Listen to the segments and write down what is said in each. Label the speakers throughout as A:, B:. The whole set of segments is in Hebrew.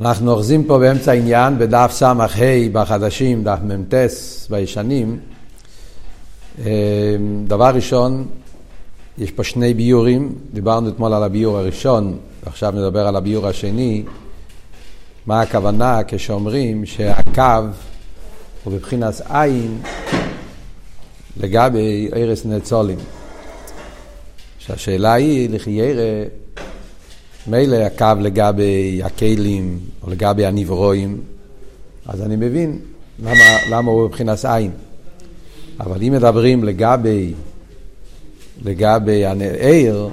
A: אנחנו אוחזים פה באמצע העניין בדף ס"ה בחדשים, דף מ"ט בישנים. אה, דבר ראשון, יש פה שני ביורים, דיברנו אתמול על הביור הראשון, ועכשיו נדבר על הביור השני. מה הכוונה כשאומרים שהקו הוא בבחינת עין לגבי ערש נצולים. שהשאלה היא, לחיירה, מילא הקו לגבי הכלים או לגבי הנברואים, אז אני מבין למה, למה הוא מבחינת עין. אבל אם מדברים לגבי, לגבי העיר,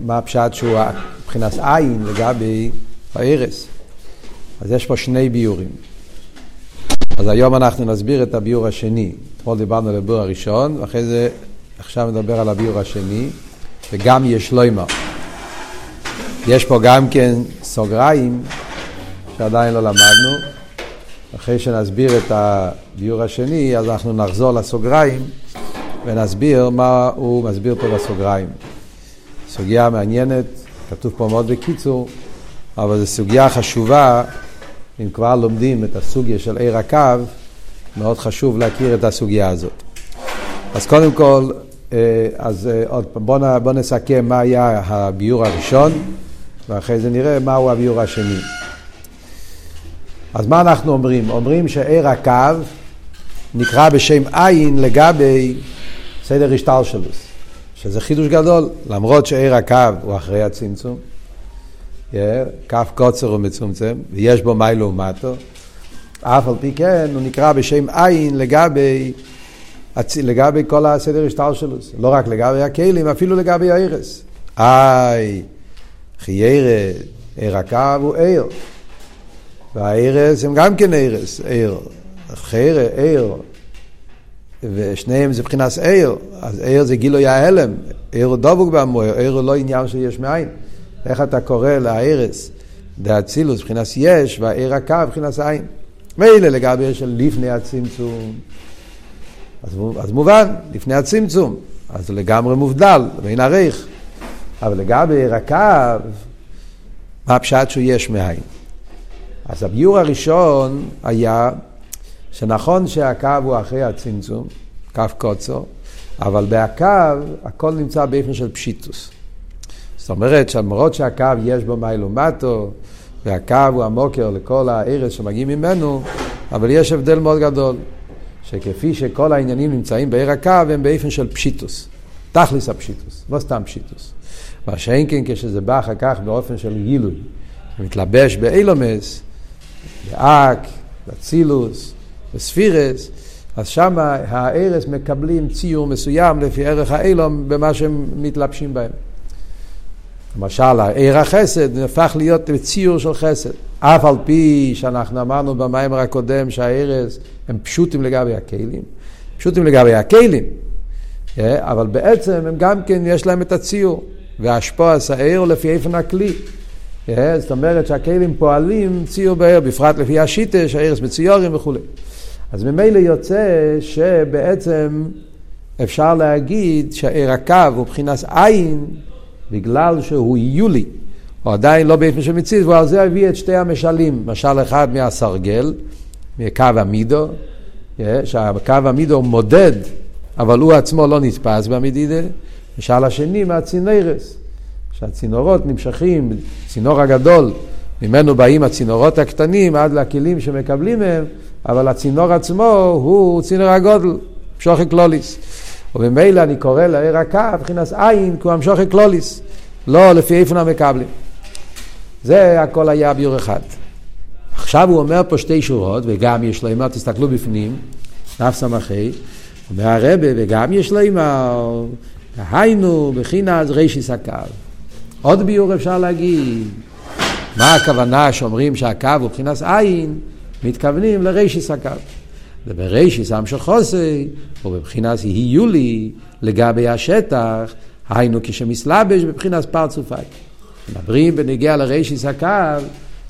A: מה הפשט שהוא מבחינת עין לגבי ההרס? אז יש פה שני ביורים. אז היום אנחנו נסביר את הביור השני. אתמול דיברנו על הביור הראשון, ואחרי זה עכשיו נדבר על הביור השני, וגם יש לוימר. יש פה גם כן סוגריים שעדיין לא למדנו. אחרי שנסביר את הביור השני, אז אנחנו נחזור לסוגריים ונסביר מה הוא מסביר פה בסוגריים. סוגיה מעניינת, כתוב פה מאוד בקיצור, אבל זו סוגיה חשובה, אם כבר לומדים את הסוגיה של עיר הקו, מאוד חשוב להכיר את הסוגיה הזאת. אז קודם כל, אה, אז אה, עוד פעם, בואו בוא נסכם מה היה הביור הראשון. ואחרי זה נראה מהו הביור השני. אז מה אנחנו אומרים? אומרים שער הקו נקרא בשם עין לגבי סדר השטלשלוס, שזה חידוש גדול, למרות שער הקו הוא אחרי הצמצום, כף קוצר ומצומצם, ויש בו מי לעומתו, אף על פי כן הוא נקרא בשם עין לגבי, לגבי כל הסדר השטלשלוס, לא רק לגבי הכלים, אפילו לגבי ההרס. איי. חיירה, עיר הקו הוא עיר. והערס הם גם כן ערס, עיר. חיירה, עיר. ושניהם זה מבחינת עיר. אז עיר זה גילוי ההלם. עיר הוא דבוק במוער, עיר הוא לא עניין שיש מאין. איך אתה קורא לערס? דאצילוס מבחינת יש, והעיר הקו מבחינת עין. מילא לגבי של לפני הצמצום. אז, אז מובן, לפני הצמצום. אז זה לגמרי מובדל, בין הריך. אבל לגבי רקב, מה הפשט שהוא יש מאין? אז הביור הראשון היה שנכון שהקו הוא אחרי הצמצום, קו קוצו, אבל בהקו הכל נמצא באופן של פשיטוס. זאת אומרת שלמרות שהקו יש בו מיילו מטו, והקו הוא המוקר לכל הארץ שמגיעים ממנו, אבל יש הבדל מאוד גדול, שכפי שכל העניינים נמצאים בעיר הקו הם באופן של פשיטוס, תכלס הפשיטוס, לא סתם פשיטוס. מה שאין כן כשזה בא אחר כך באופן של גילוי, מתלבש באילומס, באק, בצילוס, בספירס, אז שם הארס מקבלים ציור מסוים לפי ערך האילום במה שהם מתלבשים בהם. למשל, עיר החסד נהפך להיות ציור של חסד. אף על פי שאנחנו אמרנו במיימר הקודם שהארס הם פשוטים לגבי הכלים, פשוטים לגבי הכלים, אה, אבל בעצם הם גם כן, יש להם את הציור. והשפוע השעיר לפי איפן הכלי. אה, זאת אומרת שהכלים פועלים ציור בעיר, בפרט לפי השיטה, שהערס בציורים וכולי. אז ממילא יוצא שבעצם אפשר להגיד שהעיר הקו הוא מבחינת עין, בגלל שהוא יולי, או עדיין לא באופן של מציאות, ועל זה הביא את שתי המשלים. משל אחד מהסרגל, מקו המידו, אה, שהקו המידו מודד, אבל הוא עצמו לא נתפס במדידה. משל השני מהצינרס, שהצינורות נמשכים, צינור הגדול, ממנו באים הצינורות הקטנים עד לכלים שמקבלים מהם, אבל הצינור עצמו הוא צינור הגודל, שוכי קלוליס. וממילא אני קורא לעיר הקו, מבחינת עין, כי הוא המשוכי קלוליס, לא לפי איפה המקבלים. זה הכל היה ביור אחד. עכשיו הוא אומר פה שתי שורות, וגם יש לו אמר, תסתכלו בפנים, נף סמכי, אומר הרבה, וגם יש לו אמר, היינו בחינס רישיס הקו. עוד ביור אפשר להגיד. מה הכוונה שאומרים שהקו הוא בחינס עין? מתכוונים לרישיס הקו. וברישיס או בבחינס יהיו לי לגבי השטח, היינו כשמסלבש בבחינס פרצופי. מדברים בנגיע לרישיס הקו,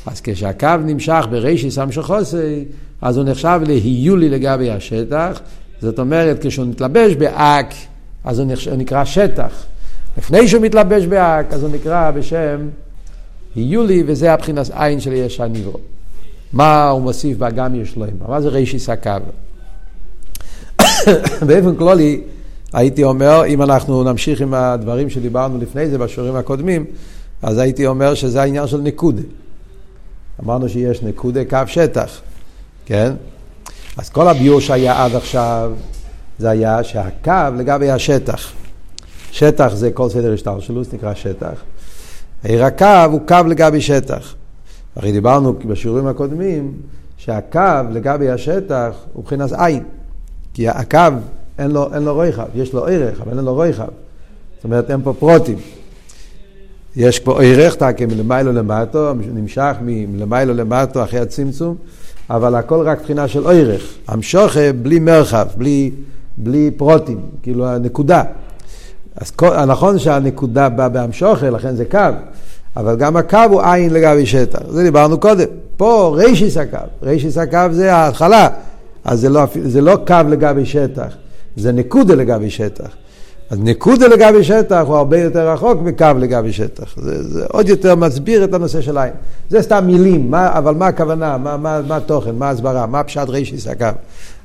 A: אז כשהקו נמשך ברישיס המשך חוסי, אז הוא נחשב ליהיו לי לגבי השטח, זאת אומרת כשהוא מתלבש באק אז הוא נקרא שטח. לפני שהוא מתלבש באק, אז הוא נקרא בשם יהיו לי, וזה הבחינס עין של יש הניברו. מה הוא מוסיף באגם יש לו? מה זה רישיס הקו? באופן כללי, הייתי אומר, אם אנחנו נמשיך עם הדברים שדיברנו לפני זה בשיעורים הקודמים, אז הייתי אומר שזה העניין של נקודה. אמרנו שיש נקודה, קו שטח, כן? אז כל הביור שהיה עד עכשיו, זה היה שהקו לגבי השטח. שטח זה כל סדר השתלשלות, נקרא שטח. הקו הוא קו לגבי שטח. הרי דיברנו בשיעורים הקודמים שהקו לגבי השטח הוא מבחינת עין. כי הקו אין לו, אין לו רויחב, יש לו ערך, אבל אין לו רויחב. זאת אומרת, אין פה פרוטים. יש פה ערך, תקה מלמיילו למטו, נמשך מלמיילו למטו אחרי הצמצום, אבל הכל רק מבחינה של ערך. המשוכה בלי מרחב, בלי, בלי פרוטים, כאילו הנקודה. אז נכון שהנקודה באה בהמשוכה, לכן זה קו, אבל גם הקו הוא עין לגבי שטח. זה דיברנו קודם. פה רישיס הקו, רישיס הקו זה ההתחלה, אז זה לא, זה לא קו לגבי שטח, זה נקודה לגבי שטח. אז נקודה לגבי שטח הוא הרבה יותר רחוק מקו לגבי שטח. זה, זה עוד יותר מסביר את הנושא של עין. זה סתם מילים, מה, אבל מה הכוונה, מה, מה, מה התוכן, מה ההסברה, מה פשט רישיס הקו.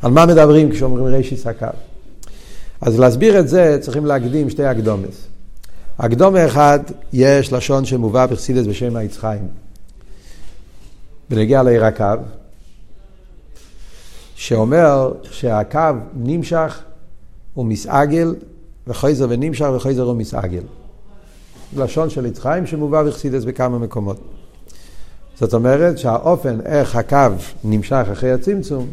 A: על מה מדברים כשאומרים רישיס הקו. אז להסביר את זה צריכים להקדים שתי הקדומס. הקדומה אחד, יש לשון שמובא בחסידס בשם העץ חיים. בנגיע לעיר הקו, שאומר שהקו נמשך ומסעגל, וחייזר ונמשך וחייזר ומסעגל. לשון של עץ חיים שמובא בחסידס בכמה מקומות. זאת אומרת שהאופן איך הקו נמשך אחרי הצמצום,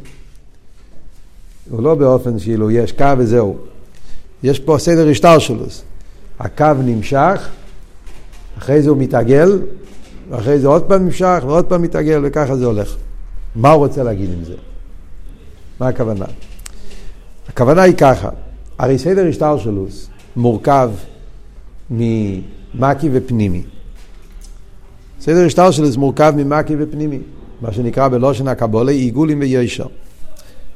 A: הוא לא באופן שאילו יש קו וזהו. יש פה סדר השטר שלו. הקו נמשך, אחרי זה הוא מתעגל, ואחרי זה עוד פעם נמשך, ועוד פעם מתעגל, וככה זה הולך. מה הוא רוצה להגיד עם זה? מה הכוונה? הכוונה היא ככה, הרי סדר השטלשלוס מורכב ממקי ופנימי. סדר השטלשלוס מורכב ממקי ופנימי, מה שנקרא בלושן הקבולה עיגולים וישר.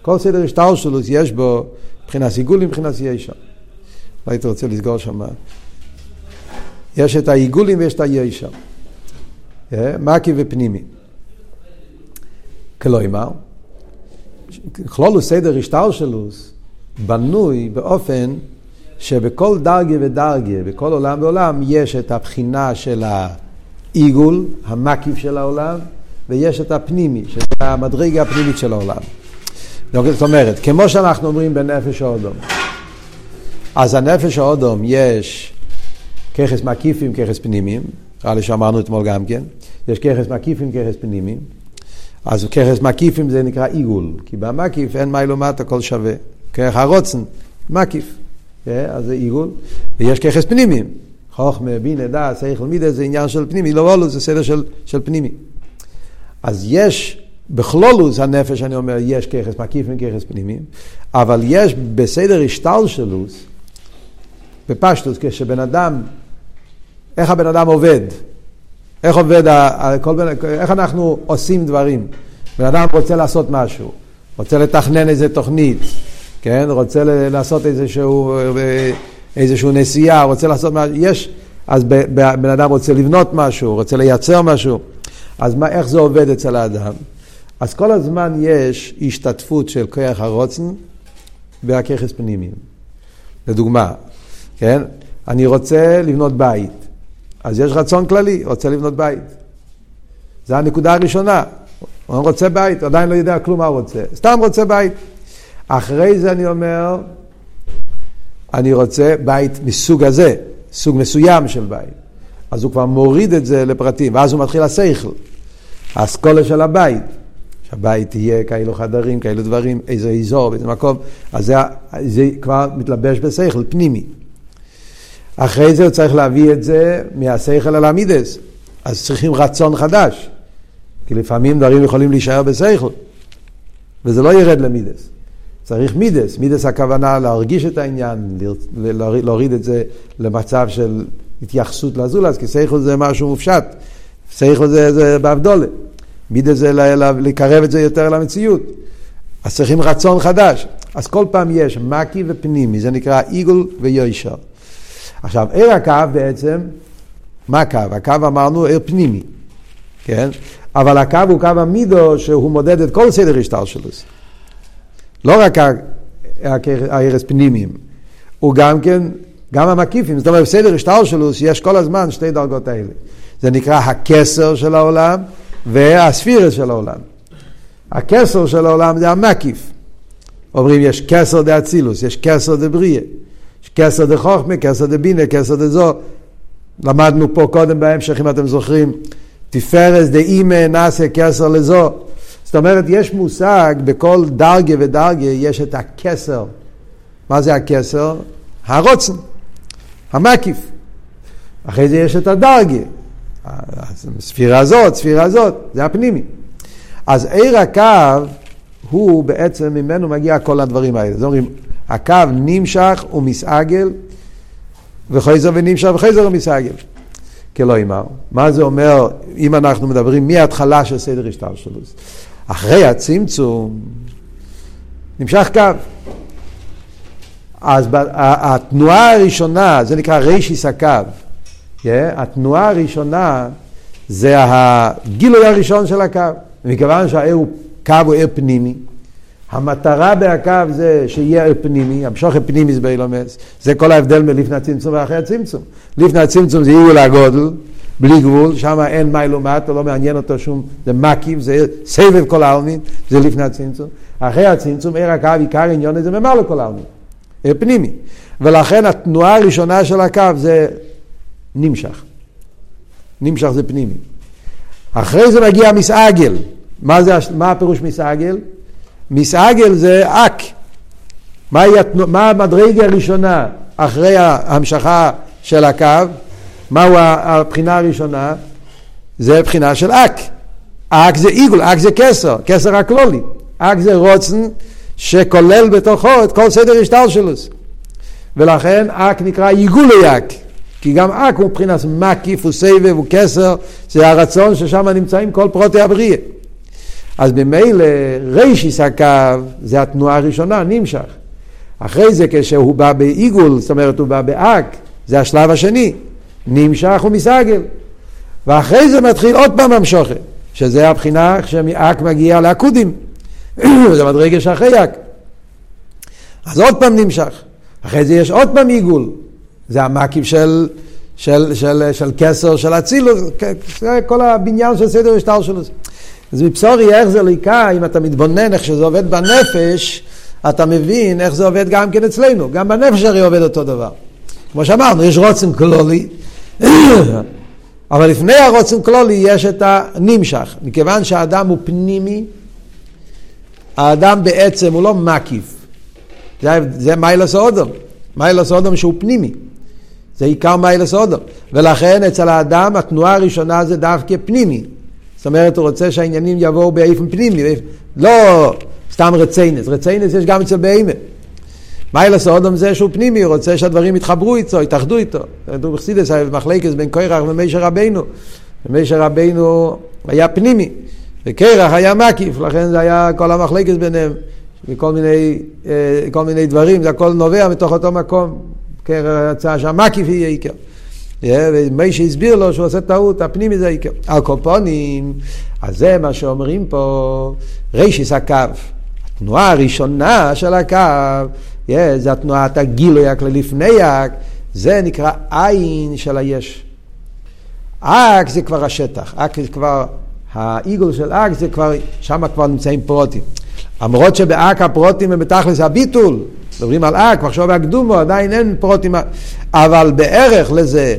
A: כל סדר השטלשלוס יש בו מבחינת עיגולים מבחינת ישר. לא הייתי רוצה לסגור שם. יש את העיגולים ויש את הישר. אה, מקי ופנימי. כלומר, כלולו סדר השטלשלוס בנוי באופן שבכל דרגה ודרגה, בכל עולם ועולם, יש את הבחינה של העיגול, המקיף של העולם, ויש את הפנימי, שזה המדרגה הפנימית של העולם. זאת אומרת, כמו שאנחנו אומרים בנפש האודום, אז הנפש האודום יש ככס מקיפים, ככס פנימיים, נראה לי שאמרנו אתמול גם כן, יש ככס מקיפים, ככס פנימיים, אז ככס מקיפים זה נקרא עיגול, כי במקיף אין מיילו מטה, הכל שווה. כרך הרוצן, מקיף, כן? אז זה עיגול, ויש ככס פנימיים, חוכמה, בינה, דעת, שכל מידה, זה עניין של פנימי, לא וולו, זה סדר של, של פנימי. אז יש בכלולוס הנפש, אני אומר, יש ככס מקיפים, ככס פנימיים, אבל יש בסדר השתלשלוס, בפשטוס, כשבן אדם, איך הבן אדם עובד, איך עובד, כל בן, איך אנחנו עושים דברים. בן אדם רוצה לעשות משהו, רוצה לתכנן איזה תוכנית, כן? רוצה לעשות איזשהו, איזשהו נסיעה, רוצה לעשות משהו, יש, אז בן אדם רוצה לבנות משהו, רוצה לייצר משהו, אז מה, איך זה עובד אצל האדם? אז כל הזמן יש השתתפות של כוח הרוצן והככס פנימיים. לדוגמה, כן? אני רוצה לבנות בית. אז יש רצון כללי, רוצה לבנות בית. זו הנקודה הראשונה. הוא רוצה בית, עדיין לא יודע כלום מה הוא רוצה. סתם רוצה בית. אחרי זה אני אומר, אני רוצה בית מסוג הזה, סוג מסוים של בית. אז הוא כבר מוריד את זה לפרטים, ואז הוא מתחיל השכל. האסכולה של הבית. שהבית יהיה כאלו חדרים, כאלו דברים, איזה אזור, איזה מקום, אז זה, זה כבר מתלבש בשכל פנימי. אחרי זה הוא צריך להביא את זה מהשכל אל המידס. אז צריכים רצון חדש. כי לפעמים דברים יכולים להישאר בשכל, וזה לא ירד למידס. צריך מידס, מידס הכוונה להרגיש את העניין, להוריד את זה למצב של התייחסות לזולז, כי שכל זה משהו מופשט, שכל זה, זה באבדולה. מידס זה לקרב את זה יותר למציאות. אז צריכים רצון חדש. אז כל פעם יש מקי ופנימי, זה נקרא עיגול ויושר. עכשיו, עיר הקו בעצם מה הקו? הקו אמרנו עיר פנימי, כן? אבל הקו הוא קו המידו שהוא מודד את כל סדר השטר שלו. לא רק הערס פנימיים, הוא גם כן, גם המקיפים, זאת אומרת בסדר השטר שלו יש כל הזמן שתי דרגות האלה. זה נקרא הכתר של העולם והספירות של העולם. הכתר של העולם זה המקיף. אומרים יש כתר דאצילות, יש כתר דבריאה, יש כתר דחוכמה, כתר דבינה, כתר דזו"ן. למדנו פה קודם בהמשך, אם אתם זוכרים, תפארת דאימא נעשה כתר לזו"ן. זאת אומרת, יש מושג, בכל דרגה ודרגה יש את הכתר. מה זה הכתר? הרוצן, המקיף. אחרי זה יש את הדרגה. ספירה הזאת, ספירה הזאת, זה הפנימי. אז עיר הקו הוא בעצם, ממנו מגיע כל הדברים האלה. זאת אומרת, הקו נמשך ומסעגל, וחייזר ונמשך וחייזר ומסעגל. כלא אמר. מה זה אומר, אם אנחנו מדברים מההתחלה של סדר השתלשלוס? אחרי הצמצום, נמשך קו. אז התנועה הראשונה, זה נקרא רישיס הקו. Yeah, התנועה הראשונה זה הגילוי הראשון של הקו. מכיוון שהעיר הוא עיר פנימי, המטרה בהקו זה שיהיה עיר פנימי, המשוך פנימי זה באילומס, זה כל ההבדל מלפני הצמצום ואחרי הצמצום. לפני הצמצום זה עיר לגודל, בלי גבול, שם אין מיילו מטה, לא מעניין אותו שום, זה מקיף, זה סבב כל העלמין, זה לפני הצמצום. אחרי הצמצום, עיר הקו, עיקר עניון זה ממלא כל העלמין, עיר פנימי. ולכן התנועה הראשונה של הקו זה נמשך. נמשך זה פנימי. אחרי זה מגיע מסעגל. מה, זה, מה הפירוש מסעגל? מסעגל זה אק. מה, מה המדרגה הראשונה אחרי ההמשכה של הקו? מהו הבחינה הראשונה? זה בחינה של א"ק. א"ק זה עיגול, א"ק זה כתר, כתר הכללי. א"ק זה רצון שכולל בתוכו את כל סדר השטר שלו. ולכן א"ק נקרא עיגולי א"ק. כי גם א"ק הוא מבחינת מקיף, הוא סובב, הוא כתר, זה הרצון ששם נמצאים כל פרטי הבריאה. אז ממילא ראשית הקו זה התנועה הראשונה, נמשך. אחרי זה כשהוא בא בעיגול, זאת אומרת הוא בא בא"ק, זה השלב השני, נמשך ומסגל. ואחרי זה מתחיל עוד פעם המשוכת, שזה הבחינה שמאק מגיע לאקודים. זה מדרגה שאחרי אק. אז עוד פעם נמשך. אחרי זה יש עוד פעם עיגול. זה המקיף של, של, של, של כסר, של אצילוס, זה כל הבניין של סדר השטר שלו. אז מבשורי איך זה ליקה, אם אתה מתבונן איך שזה עובד בנפש, אתה מבין איך זה עובד גם כן אצלנו. גם בנפש הרי עובד אותו דבר. כמו שאמרנו, יש רוצן כלולי, אבל לפני הרוצן כלולי יש את הנמשך. מכיוון שהאדם הוא פנימי, האדם בעצם הוא לא מקיף. זה, זה מיילס אודום. מיילס אודום שהוא פנימי. זה עיקר מיילס אודום. ולכן אצל האדם התנועה הראשונה זה דווקא פנימי. זאת אומרת, הוא רוצה שהעניינים יבואו באיפן פנימי, לא סתם רציינס, רציינס יש גם אצל בהמה. מיילס האודום זה שהוא פנימי, הוא רוצה שהדברים יתחברו איתו, יתאחדו איתו. כתוב בחסידס, מחלקת בין קורח ומישר רבינו. ומישר רבינו היה פנימי, וקרח היה מקיף, לכן זה היה כל המחלקת ביניהם, וכל מיני, אה, כל מיני דברים, זה הכל נובע מתוך אותו מקום. קרח יצא שהמקיף יהיה עיקר. ומי שהסביר לו שהוא עושה טעות, הפנימי זה העיקר. על קופונים, אז זה מה שאומרים פה, רישיס הקו. התנועה הראשונה של הקו, זה התנועת הגילוי הכללי לפני האק, זה נקרא עין של היש. אק זה כבר השטח, אק זה כבר, העיגול של אק זה כבר, שם כבר נמצאים פרוטים. למרות שבאק הפרוטים הם בתכלס הביטול, מדברים על אק, ועכשיו בהקדומו עדיין אין פרוטים, אבל בערך לזה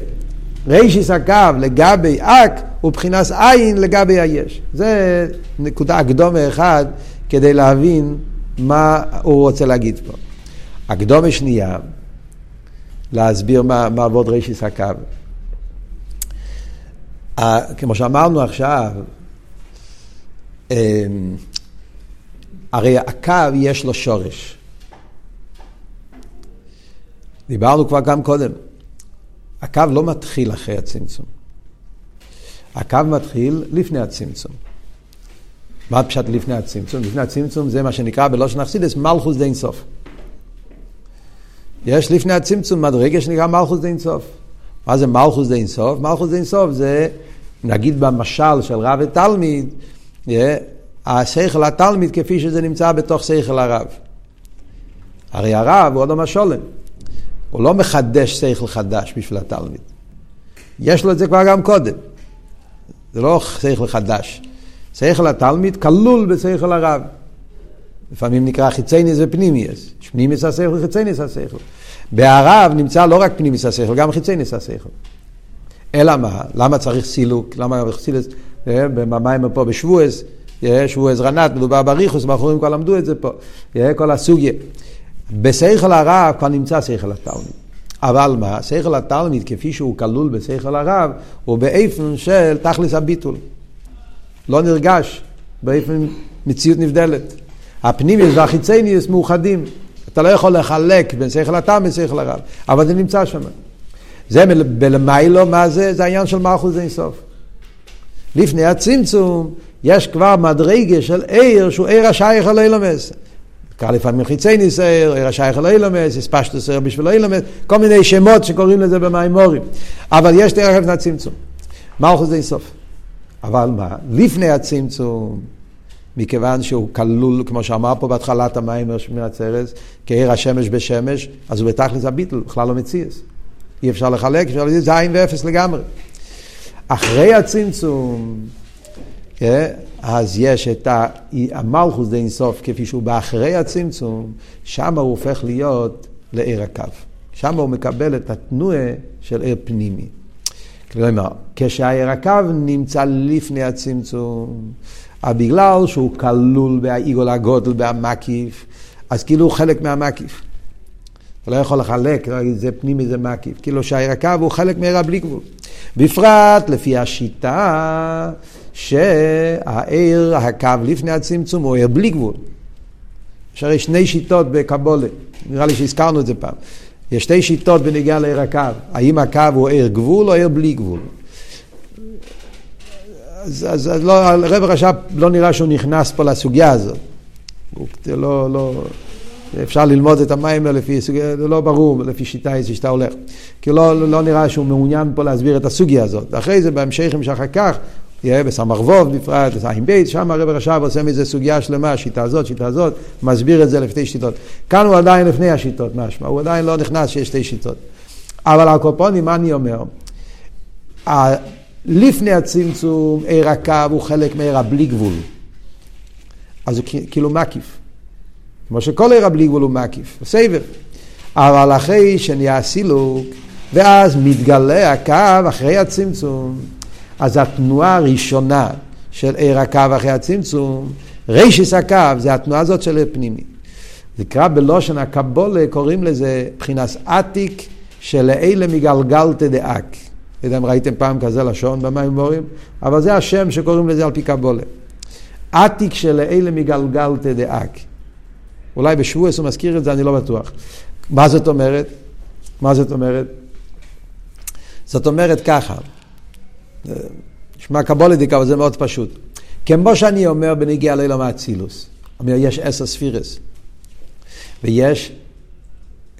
A: רישיס הקו לגבי אק הוא מבחינת עין לגבי היש. זה נקודה הקדומה אחד כדי להבין מה הוא רוצה להגיד פה. הקדומה שנייה, להסביר מה, מה עבוד רישיס הקו. כמו שאמרנו עכשיו, אמ, הרי הקו יש לו שורש. דיברנו כבר גם קודם. הקו לא מתחיל אחרי הצמצום. הקו מתחיל לפני הצמצום. מה פשט לפני הצמצום? לפני הצמצום זה מה שנקרא בלושן אכסידס מלכוס די אינסוף. יש לפני הצמצום מדרגה שנקרא מלכוס די אינסוף. מה זה מלכוס דה אינסוף? מלכוס דה אינסוף זה, נגיד במשל של רב ותלמיד, השכל התלמיד כפי שזה נמצא בתוך שכל הרב. הרי הרב הוא עוד המשולם. הוא לא מחדש שכל חדש בשביל התלמיד. יש לו את זה כבר גם קודם. זה לא שכל חדש. שכל התלמיד כלול בשכל הרב. לפעמים נקרא חיצייניס ופנימיוס. פנימיוס השכל וחיצייניס השכל. בהרב נמצא לא רק פנימיוס השכל, גם חיצייניס השכל. אלא מה? למה צריך סילוק? למה סילוק? אה, במים פה בשבועס, אה, שבועס רנת, מדובר בריחוס, מאחורים כבר למדו את זה פה. אה, כל הסוגיה. בשכל הרב כבר נמצא שכל התלמיד. אבל מה? שכל התלמיד כפי שהוא כלול בשכל הרב, הוא באיפן של תכלס הביטול. לא נרגש, באיפן מציאות נבדלת. הפנימיוס והחיצניוס מאוחדים. אתה לא יכול לחלק בין שכל התלמיד לשכל הרב, אבל זה נמצא שם. זה בלמיילו, מה זה? זה העניין של מלכוס אינסוף. לפני הצמצום, יש כבר מדרגה של עיר שהוא עיר השייך על אילומס. קרא לפעמים חיצי ניסייר, עיר השייך על אילומס, הספשטוס בשביל אילומס, כל מיני שמות שקוראים לזה במימורים. אבל יש דרך לפני הצמצום. מלכוס אינסוף. אבל מה? לפני הצמצום, מכיוון שהוא כלול, כמו שאמר פה בהתחלת המים מהצרס, כעיר השמש בשמש, אז הוא בתכלס הביטל, בכלל לא מציאס. אי אפשר לחלק, אפשר להגיד זה עין ואפס לגמרי. אחרי הצמצום, אה, אז יש את המלכוס די אינסוף כפי שהוא באחרי הצמצום, שם הוא הופך להיות לעיר הקו. שם הוא מקבל את התנועה של עיר פנימי. כלומר, כשהעיר הקו נמצא לפני הצמצום, בגלל שהוא כלול בעיגול הגודל, במקיף, אז כאילו הוא חלק מהמקיף. אתה לא יכול לחלק, לא זה פנימי זה מקיף. כאילו שהעיר הקו הוא חלק מעיר הבלי גבול. בפרט לפי השיטה שהעיר הקו לפני הצמצום הוא עיר בלי גבול. יש הרי שני שיטות בקבולה, נראה לי שהזכרנו את זה פעם. יש שתי שיטות בנגיעה לעיר הקו, האם הקו הוא עיר גבול או עיר בלי גבול. אז, אז, אז לא, רב רש"ב לא נראה שהוא נכנס פה לסוגיה הזאת. הוא לא, לא, אפשר ללמוד את המים לפי סוגיה, זה לא ברור לפי שיטה איזה שיטה הולך. כי לא, לא נראה שהוא מעוניין פה להסביר את הסוגיה הזאת. אחרי זה בהמשכים שאחר כך, יהיה בסמ"ך ווב בפרט, בסע"ם בית, שם הרב רש"ב עושה מזה סוגיה שלמה, שיטה הזאת, שיטה הזאת, מסביר את זה לפני שיטות. כאן הוא עדיין לפני השיטות, משמע, הוא עדיין לא נכנס שיש שתי שיטות. אבל הקופונים, מה אני אומר? לפני הצמצום, עיר הקו הוא חלק מעיר הבלי גבול. אז הוא כאילו מקיף. כמו שכל עיר הבלי גבול הוא מקיף, הוא סבב. אבל אחרי שנהיה סילוק, ואז מתגלה הקו אחרי הצמצום, אז התנועה הראשונה של עיר הקו אחרי הצמצום, רישיס הקו, זה התנועה הזאת של פנימי. נקרא בלושן הקבולה, קוראים לזה מבחינת עתיק של אלה מגלגלתא דאק. לא יודע אם ראיתם פעם כזה לשון במימורים, אבל זה השם שקוראים לזה על פי קבולה. עתיק של אלה מגלגלתא דאק. אולי בשבועס הוא מזכיר את זה, אני לא בטוח. מה זאת אומרת? מה זאת אומרת? זאת אומרת ככה, נשמע קבולדיק, אבל זה מאוד פשוט. כמו שאני אומר בנגיע לאילום האצילוס, אומר יש עשר ספירס, ויש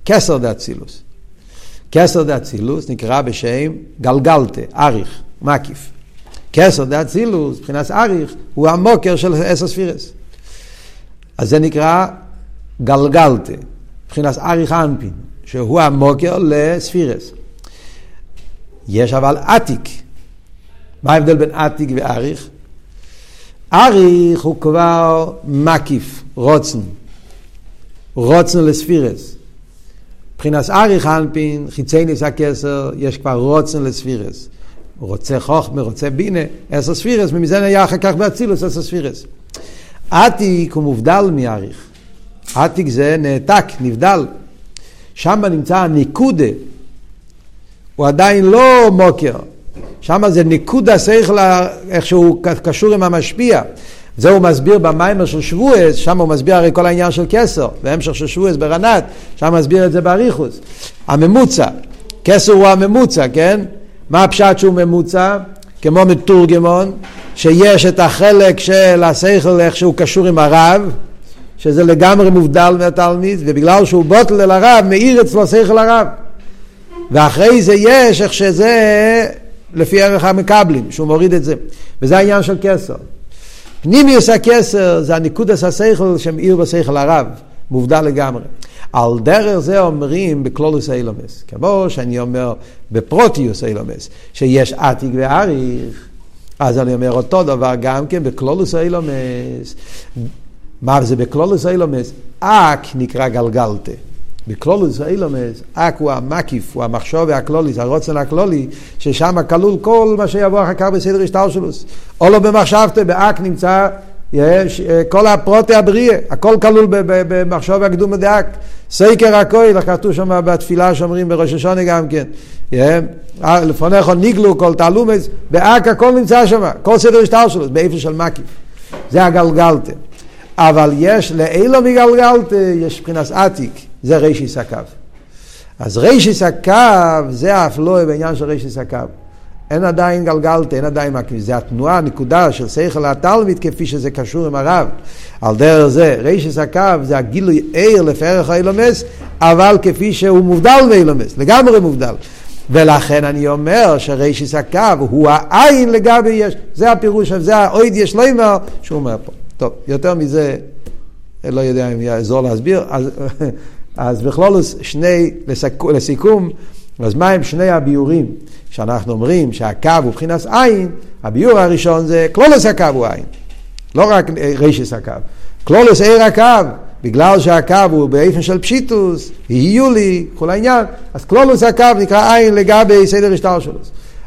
A: כסר דאצילוס. כסר דאצילוס נקרא בשם גלגלתה, אריך, מקיף. כסר דאצילוס, מבחינת אריך, הוא המוקר של עשר ספירס. אז זה נקרא גלגלתה, מבחינת אריך אנפין, שהוא המוקר לספירס. יש אבל עתיק. מה ההבדל בין עתיק ואריך? אריך הוא כבר מקיף, רוצן. רוצן לספירס. מבחינת אריך אנפין, חיצי ניס הכסר, יש כבר רוצן לספירס. רוצה חוכמה, רוצה בינה, עשר ספירס, ומזה נהיה אחר כך באצילוס עשר ספירס. עתיק הוא מובדל מאריך. עתיק זה נעתק, נבדל. שם נמצא הניקודה. הוא עדיין לא מוקר. שם זה ניקוד השכל, איך שהוא קשור עם המשפיע. זה הוא מסביר במיימר של שבועס, שם הוא מסביר הרי כל העניין של כסר, והמשך של שבועס ברנת, שם מסביר את זה באריכוס. הממוצע, כסר הוא הממוצע, כן? מה הפשט שהוא ממוצע? כמו מתורגמון, שיש את החלק של השכל, איך שהוא קשור עם הרב, שזה לגמרי מובדל מהתלמיד, ובגלל שהוא בוטל אל הרב, מאיר אצלו שכל הרב. ואחרי זה יש איך שזה לפי ערך המקבלים, שהוא מוריד את זה. וזה העניין של כתר. פנימיות הכתר זה הנקודת השכל שמאיר בשכל הרב, מובדל לגמרי. על דרך זה אומרים בכללות העולמות, כמו שאני אומר בפרטיות העולמות, שיש עתיק ואריך, אז אני אומר אותו דבר גם כן בכללות העולמות. מה זה בכללות העולמות? א"ק נקרא גלגלתא. בכללות העולמות, א"ק הוא המקיף, הוא המחשבה הכללית, הרצון הכללי, ששם כלול כל מה שיבוא אחר כך בסדר השטלשלוס. או לא במחשבתא, באק נמצא יש, כל הפרוטי הבריאה, הכל כלול במחשוב הקדום דאק. סקר הכויל, כתוב שם בתפילה שאומרים בראש השונה גם כן. לפניך ניגלו כל תעלומס, באק הכל נמצא שם, כל סדר השטלשלוס, באיפה של מקיף. זה הגלגלתם. אבל יש לאילו מגלגלתא, יש מבחינת עתיק. זה רישיס הקו. אז רישיס הקו זה אף לא בעניין של רישיס הקו. אין עדיין גלגלתא, אין עדיין מקווה. זה התנועה, הנקודה של שכל התלמיד כפי שזה קשור עם הרב. על דרך זה, רישיס הקו זה הגילוי ער לפרח האילומס, אבל כפי שהוא מובדל מאילומס, לגמרי מובדל. ולכן אני אומר שרישיס הקו הוא העין לגבי יש. זה הפירוש, זה האויד יש לא אמר, שהוא אומר פה. טוב, יותר מזה, לא יודע אם יעזור להסביר. אז אז בכלולוס שני, לסיק, לסיכום, אז מה הם שני הביורים שאנחנו אומרים שהקו הוא מבחינת עין, הביור הראשון זה כלולוס הקו הוא עין, לא רק רישס הקו. כלולוס עיר הקו, בגלל שהקו הוא באופן של פשיטוס, יהיו לי, כל העניין, אז כלולוס הקו נקרא עין לגבי סדר השטר שלו.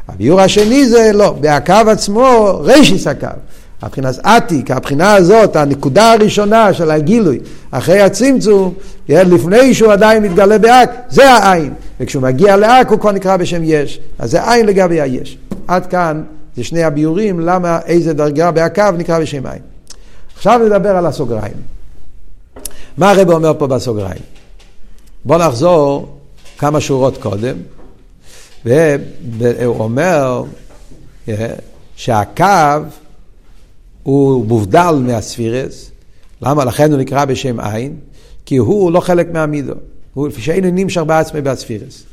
A: הביור השני זה לא, בהקו עצמו רישס הקו. הבחינת עתיק, הבחינה הזאת, הנקודה הראשונה של הגילוי, אחרי הצמצום, לפני שהוא עדיין מתגלה באק, זה העין. וכשהוא מגיע לאק הוא כבר נקרא בשם יש. אז זה עין לגבי היש. עד כאן זה שני הביורים, למה איזה דרגה בהקו נקרא בשם עין. עכשיו נדבר על הסוגריים. מה הרב אומר פה בסוגריים? בואו נחזור כמה שורות קודם, והוא אומר אה, שהקו הוא מובדל מהספירות, למה? לכן הוא נקרא בשם אין, כי הוא לא חלק מהמידה, הוא לפי שאינו נמשך בעצמו בספירות.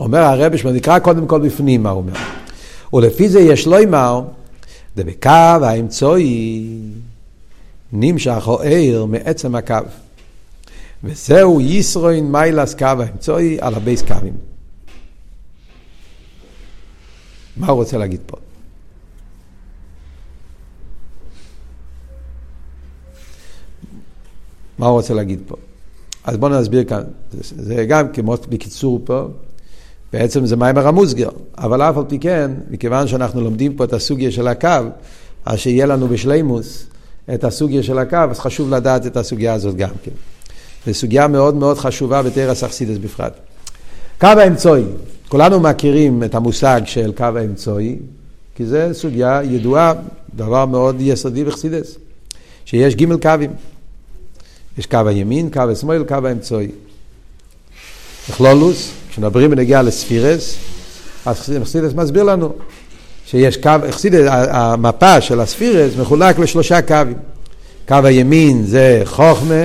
A: אומר הרב שהוא נקרא קודם כל בפנים, מה הוא אומר. ולפי זה יש לומר, דבקו האמצעי נמשך הארה מעצם הקו. וזהו יתרון מעלת קו האמצעי על הב' קווים. מה הוא רוצה להגיד פה? מה הוא רוצה להגיד פה? אז בואו נסביר כאן, זה, גם כמו בקיצור פה, בעצם זה מיימר המוסגר, אבל אף על פי כן, מכיוון שאנחנו לומדים פה את הסוגיה של הקו, אז שיהיה לנו בשלימוס את הסוגיה של הקו, אז חשוב לדעת את הסוגיה הזאת גם כן. זו סוגיה מאוד מאוד חשובה בתרס אכסידס בפרט. קו האמצעי, כולנו מכירים את המושג של קו האמצעי, כי זו סוגיה ידועה, דבר מאוד יסודי בחסידס, שיש ג' קווים. יש קו הימין, קו השמאל, קו האמצעי. בכלולוס, כשמדברים בנגיעה לספירס, אז חסידס מסביר לנו שיש קו, חסידס, המפה של הספירס מחולק לשלושה קווים. קו הימין זה חוכמה,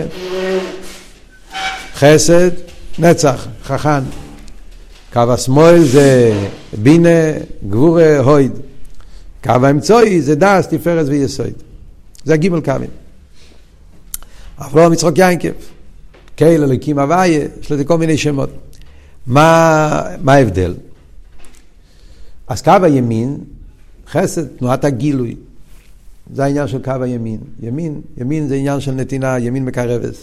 A: חסד, נצח, חכן. קו השמאל זה בינה, גבורה, הויד. קו האמצעי זה דס, תפארת ויסוד. זה הגימל קווים. אברהם יצחוק יינקב, קהיל אלוקים הוויה, יש לזה כל מיני שמות. מה, מה ההבדל? אז קו הימין, חסד, תנועת הגילוי. זה העניין של קו הימין. ימין, ימין זה עניין של נתינה, ימין מקרבת.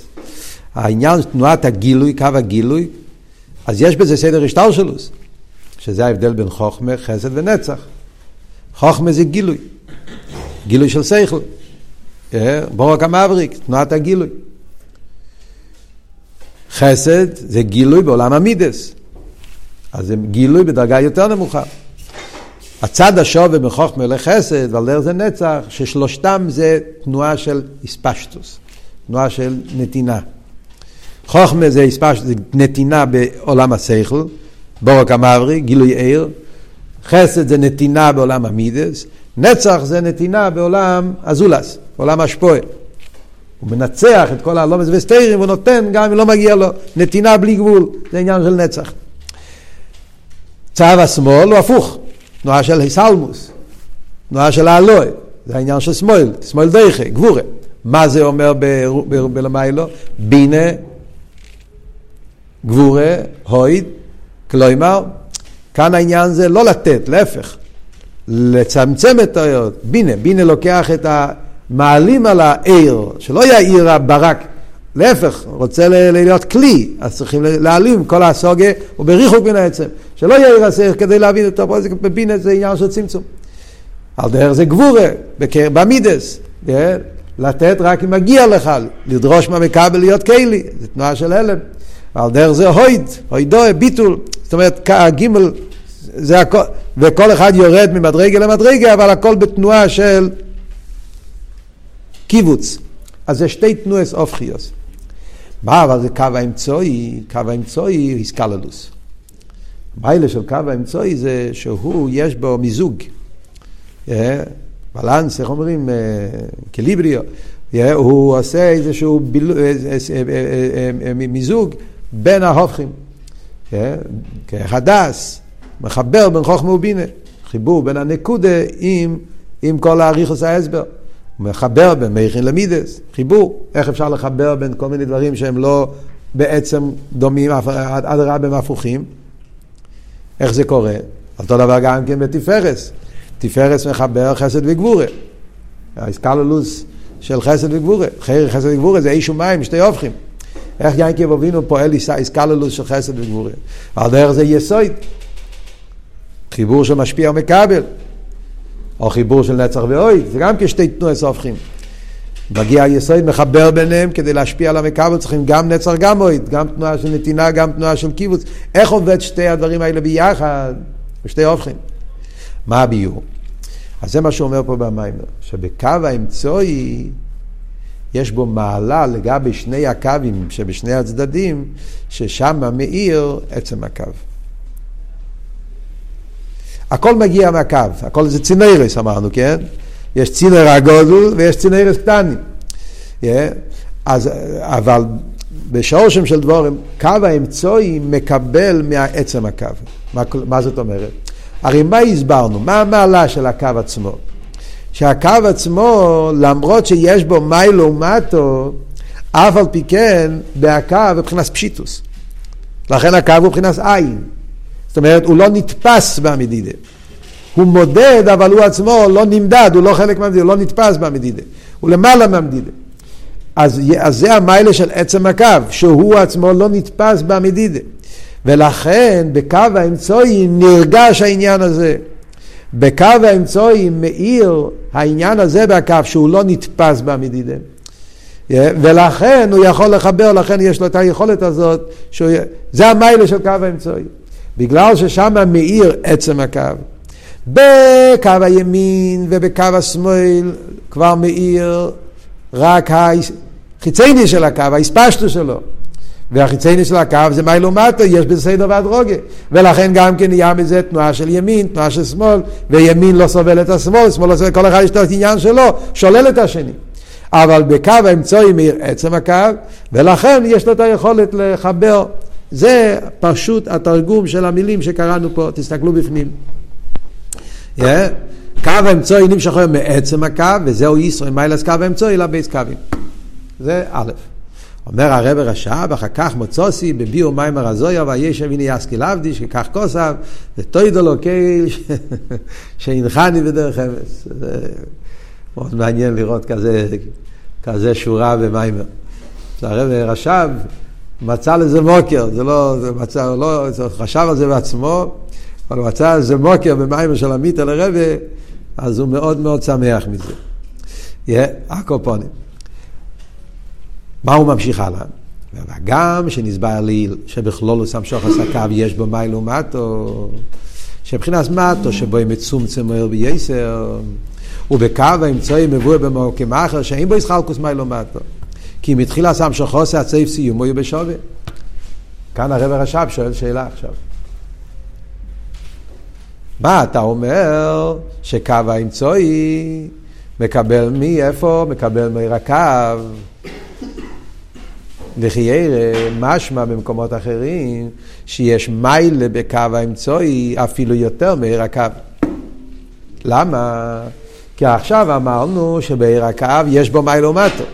A: העניין, תנועת הגילוי, קו הגילוי, אז יש בזה סדר השטלשלוס, שזה ההבדל בין חוכמה, חסד ונצח. חוכמה זה גילוי, גילוי של שכל. אה, בורק המבריק, תנועת הגילוי. חסד זה גילוי בעולם המידס. אז זה גילוי בדרגה יותר נמוכה. הצד השווה מחוכמה לחסד ועל דרך זה נצח, ששלושתם זה תנועה של איספשטוס, תנועה של נתינה. חוכמה זה, איספשטוס, זה נתינה בעולם השכל, בורק המבריק, גילוי עיר. חסד זה נתינה בעולם המידס, נצח זה נתינה בעולם הזולס, בעולם השפועה. הוא מנצח את כל הלומס וסטיירים, והוא נותן גם אם לא מגיע לו נתינה בלי גבול, זה עניין של נצח. צו השמאל הוא הפוך, תנועה של היסלמוס, תנועה של האלוהי, זה העניין של שמאל, שמאל דייכה, גבורה. מה זה אומר בלמיילו? בינה, גבורה, הויד, כלומר, כאן העניין זה לא לתת, להפך, לצמצם את האור, בינה, בינה לוקח את המעלים על העיר, שלא יאיר הברק, להפך, רוצה להיות כלי, אז צריכים להעלים כל הסוגה, הוא בריחוק מן העצם, שלא יאיר הסער כדי להבין אותו, פה זה בבינה זה עניין של צמצום. על דרך זה גבורה, במידס, כן? לתת רק אם מגיע לך, לדרוש מהמכבל להיות כלי, זה תנועה של הלם. ועל דרך זה הויד, הוידוי, ביטול, זאת אומרת, הגימל, זה הכל, וכל אחד יורד ממדרגה למדרגה, אבל הכל בתנועה של קיבוץ. אז זה שתי תנועס אופחיוס. מה אבל זה קו האמצעי, קו האמצעי איסקללוס. המיילה של קו האמצעי זה שהוא, יש בו מיזוג. אה, בלנס, איך אומרים? אה, קליבריו. אה, הוא עושה איזשהו מיזוג בין ההופכים. כחדס, מחבר בין חוכמה ובינה. חיבור בין הנקודה עם, עם כל האריכוס ההסבר. מחבר בין מייכין למידס, חיבור. איך אפשר לחבר בין כל מיני דברים שהם לא בעצם דומים, אדרבה הם הפוכים? איך זה קורה? אותו דבר גם כן בתפארס. תפארס מחבר חסד וגבורה. האסקלולוס של חסד וגבורה. חייר חסד וגבורה זה איש ומים, שתי הופכים. איך ינקב אבינו פועל איסקלולוס של חסד וגבורה? על דרך זה יסוד. חיבור שמשפיע ומקבל. או חיבור של נצח ואוי, זה גם כשתי תנועס הופכים. מגיע היסוד, מחבר ביניהם כדי להשפיע על המקבל, צריכים גם נצח גם אויד, גם תנועה של נתינה, גם תנועה של קיבוץ. איך עובד שתי הדברים האלה ביחד? בשתי הופכים. מה הביור? אז זה מה שהוא אומר פה במים, שבקו האמצעי יש בו מעלה לגבי שני הקווים שבשני הצדדים, ששם מאיר עצם הקו. הכל מגיע מהקו, הכל זה צינרס אמרנו, כן? יש צינר הגודל ויש צינרס קטנים. Yeah. אז, אבל בשורשם של דבורים, קו האמצעי מקבל מעצם הקו. מה, מה זאת אומרת? הרי מה הסברנו? מה המעלה של הקו עצמו? שהקו עצמו, למרות שיש בו מיילו ומטו, אף על פי כן, בהקו מבחינת פשיטוס. לכן הקו הוא מבחינת עין. זאת אומרת, הוא לא נתפס במדידה. הוא מודד, אבל הוא עצמו לא נמדד, הוא לא חלק מהמדידה, הוא לא נתפס במדידה. הוא למעלה מהמדידה. אז, אז זה המיילה של עצם הקו, שהוא עצמו לא נתפס במדידה. ולכן בקו האמצעי נרגש העניין הזה. בקו האמצעי מאיר העניין הזה בקו שהוא לא נתפס במדידה. ולכן הוא יכול לחבר, לכן יש לו את היכולת הזאת, שהוא, זה המיילה של קו האמצעי. בגלל ששם מאיר עצם הקו. בקו הימין ובקו השמאל כבר מאיר רק החיצייני של הקו, האספשטו שלו. והחיצייני של הקו זה מיילו מטו, יש בסדר והדרוגה. ולכן גם כן נהיה מזה תנועה של ימין, תנועה של שמאל, וימין לא סובל את השמאל, שמאל לא סובל, כל אחד יש את העניין שלו, שולל את השני. אבל בקו האמצעי מאיר עצם הקו, ולכן יש לו את היכולת לחבר זה פשוט התרגום של המילים שקראנו פה, תסתכלו בפנים. Yeah. קו האמצעי נמשך היום מעצם הקו, וזהו ישראל מיילס קו האמצעי לבייס קווים. זה א'. אומר הרב רש"ב, אחר כך מוצוסי בביאו מים הרזויה וישב הנה יסקי עבדי, שכך כוסף, ותוידו לו קייל שהנחני בדרך אמס. זה מאוד מעניין לראות כזה, כזה שורה במיימר. הרב רש"ב מצא לזה מוקר, זה לא, זה מצא, לא, זה חשב על זה בעצמו, אבל הוא מצא לזה מוקר במים של עמית על הרבה, אז הוא מאוד מאוד שמח מזה. יהיה הקופונים. מה הוא ממשיך הלאה? וגם שנסבר לי שבכלול הוא שם שוחס הקו יש בו מי לעומתו, שבחינת מטו שבו היא מצומצם מהר בייסר, ובקו האמצעי מבוא במוקם אחר שאין בו ישחלקוס מי לעומתו. כי מתחילה שם שחוסה הצעיף סיומו יהיה בשווה. כאן הרב הרש"ב שואל שאלה עכשיו. מה אתה אומר שקו האמצעי מקבל מאיפה? מקבל מהקו. וכי ירא משמע במקומות אחרים שיש מיילה בקו האמצעי אפילו יותר מעיר הקו. למה? כי עכשיו אמרנו שבעיר הקו יש בו מיילו מטו.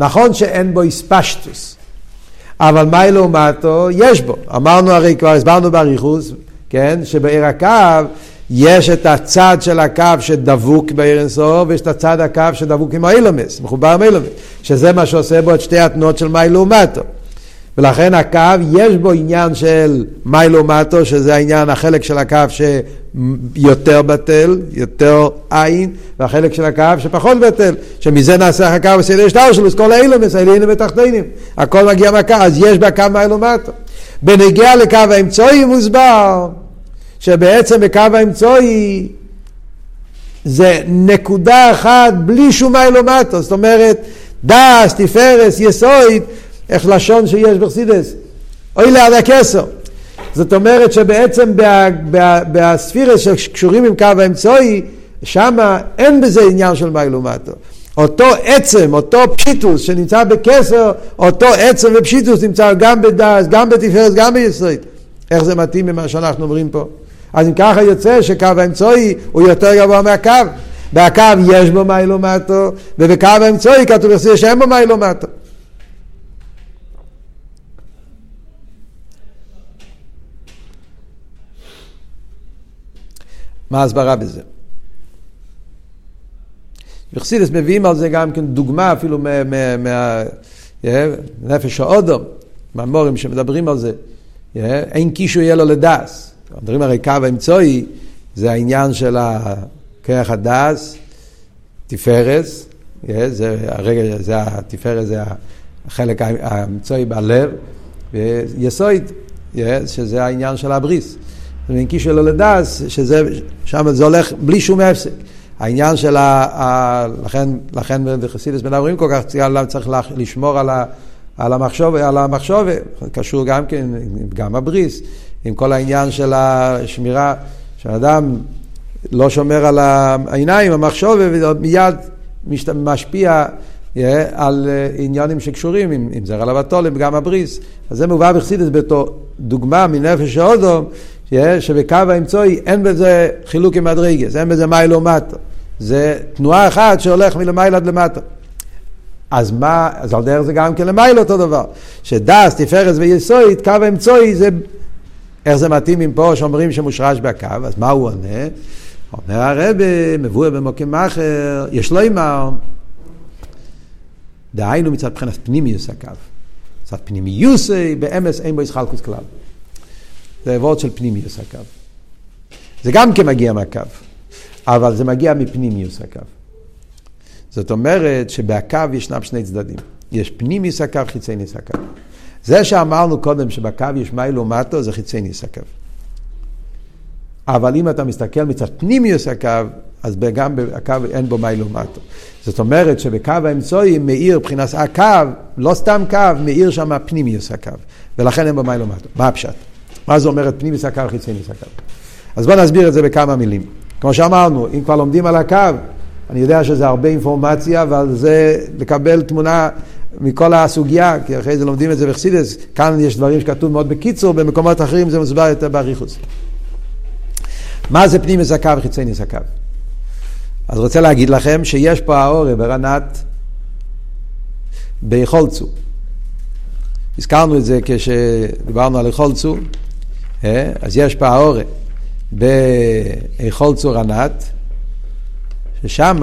A: נכון שאין בו איספשטוס, אבל מיילו מטו יש בו. אמרנו הרי כבר, הסברנו באריכוס, כן, שבעיר הקו יש את הצד של הקו שדבוק בעיר אינסוף, ויש את הצד הקו שדבוק עם האילומס, מחובר עם האילומס, שזה מה שעושה בו את שתי התנועות של מיילו מטו. ולכן הקו, יש בו עניין של מיילו מטו, שזה העניין, החלק של הקו שיותר בטל, יותר עין, והחלק של הקו שפחות בטל, שמזה נעשה הקו בסדר שלו, כל האילומס, העליינים ותחתינים, הכל מגיע מהקו, אז יש בקו מיילו מטו. בנגיע לקו האמצעי מוסבר שבעצם בקו האמצעי זה נקודה אחת בלי שום מיילו מטו, זאת אומרת דס, תפארס, יסויד, איך לשון שיש בחסידס, אוי ליד הכסר. זאת אומרת שבעצם בספירס שקשורים עם קו האמצעי, שם אין בזה עניין של מיילו מטו. אותו עצם, אותו פשיטוס שנמצא בכסר, אותו עצם ופשיטוס נמצא גם בדס, גם בתפארת, גם ביסוד. איך זה מתאים ממה שאנחנו אומרים פה? אז אם ככה יוצא שקו האמצעי הוא יותר גבוה מהקו. בהקו יש בו מיילו מטו, ובקו האמצעי כתוב שאין בו מיילו מה ההסברה בזה? בחסידס מביאים על זה גם כן דוגמה אפילו מהנפש האודום, מהמורים שמדברים על זה. אין קישו יהיה לו לדס. מדברים הרי קו האמצעי, זה העניין של הכרך הדס, תפארס, זה הרגע, זה התפארס, זה החלק האמצעי בלב, ויסויד, שזה העניין של הבריס. ומנקי שלו לדס, שזה, שם זה הולך בלי שום הפסק. העניין של ה... ה לכן, לכן בחסידס מדברים כל כך, צריך לשמור על, ה, על המחשוב, על המחשוב, קשור גם כן, גם הבריס, עם כל העניין של השמירה, שאדם לא שומר על העיניים, המחשוב, ומיד משפיע על עניינים שקשורים, אם זה רלבטולים, גם הבריס. אז זה מובא בחסידס בתור דוגמה מנפש האודום, שבקו האמצעי אין בזה חילוק עם מדרגס, אין בזה מיילו מטו. זה תנועה אחת שהולך מלמעלה עד למטה. אז מה, אז על דרך זה גם כן למעלה אותו דבר. שדס, תפארס ויסויד, קו האמצעי זה, איך זה מתאים עם פה שאומרים שמושרש בקו, אז מה הוא עונה? אומר הרב, מבואר במוקים אחר, יש לו אימר. דהיינו מצד מבחינת פנימיוס הקו. מצד פנימיוסי, באמס אין בו ישחלקוס כלל. זה וורד של פנימיוס הקו. זה גם כן מגיע מהקו, אבל זה מגיע מפנימיוס הקו. זאת אומרת שבקו ישנם שני צדדים. יש פנימיוס הקו, חיצייניס הקו. זה שאמרנו קודם שבקו יש מיילו מטו, זה חיצייניס הקו. אבל אם אתה מסתכל מצד פנימיוס הקו, אז גם בקו אין בו מיילו מטו. זאת אומרת שבקו האמצעי מאיר מבחינת הקו, לא סתם קו, מאיר שם פנימיוס הקו. ולכן אין בו מיילו מטו. מה הפשט? מה זה אומר את פנימיס הקו, חיצוניס הקו? אז בואו נסביר את זה בכמה מילים. כמו שאמרנו, אם כבר לומדים על הקו, אני יודע שזה הרבה אינפורמציה, ועל זה לקבל תמונה מכל הסוגיה, כי אחרי זה לומדים את זה בחסידס, כאן יש דברים שכתוב מאוד בקיצור, במקומות אחרים זה מוסבר יותר באריכוס. מה זה פנימיס הקו וחיצוניס הקו? אז רוצה להגיד לכם שיש פה האורה ברנת ביכולצו. הזכרנו את זה כשדיברנו על יכולצו, אה? אז יש פה האורה באכול צור ענת, ששם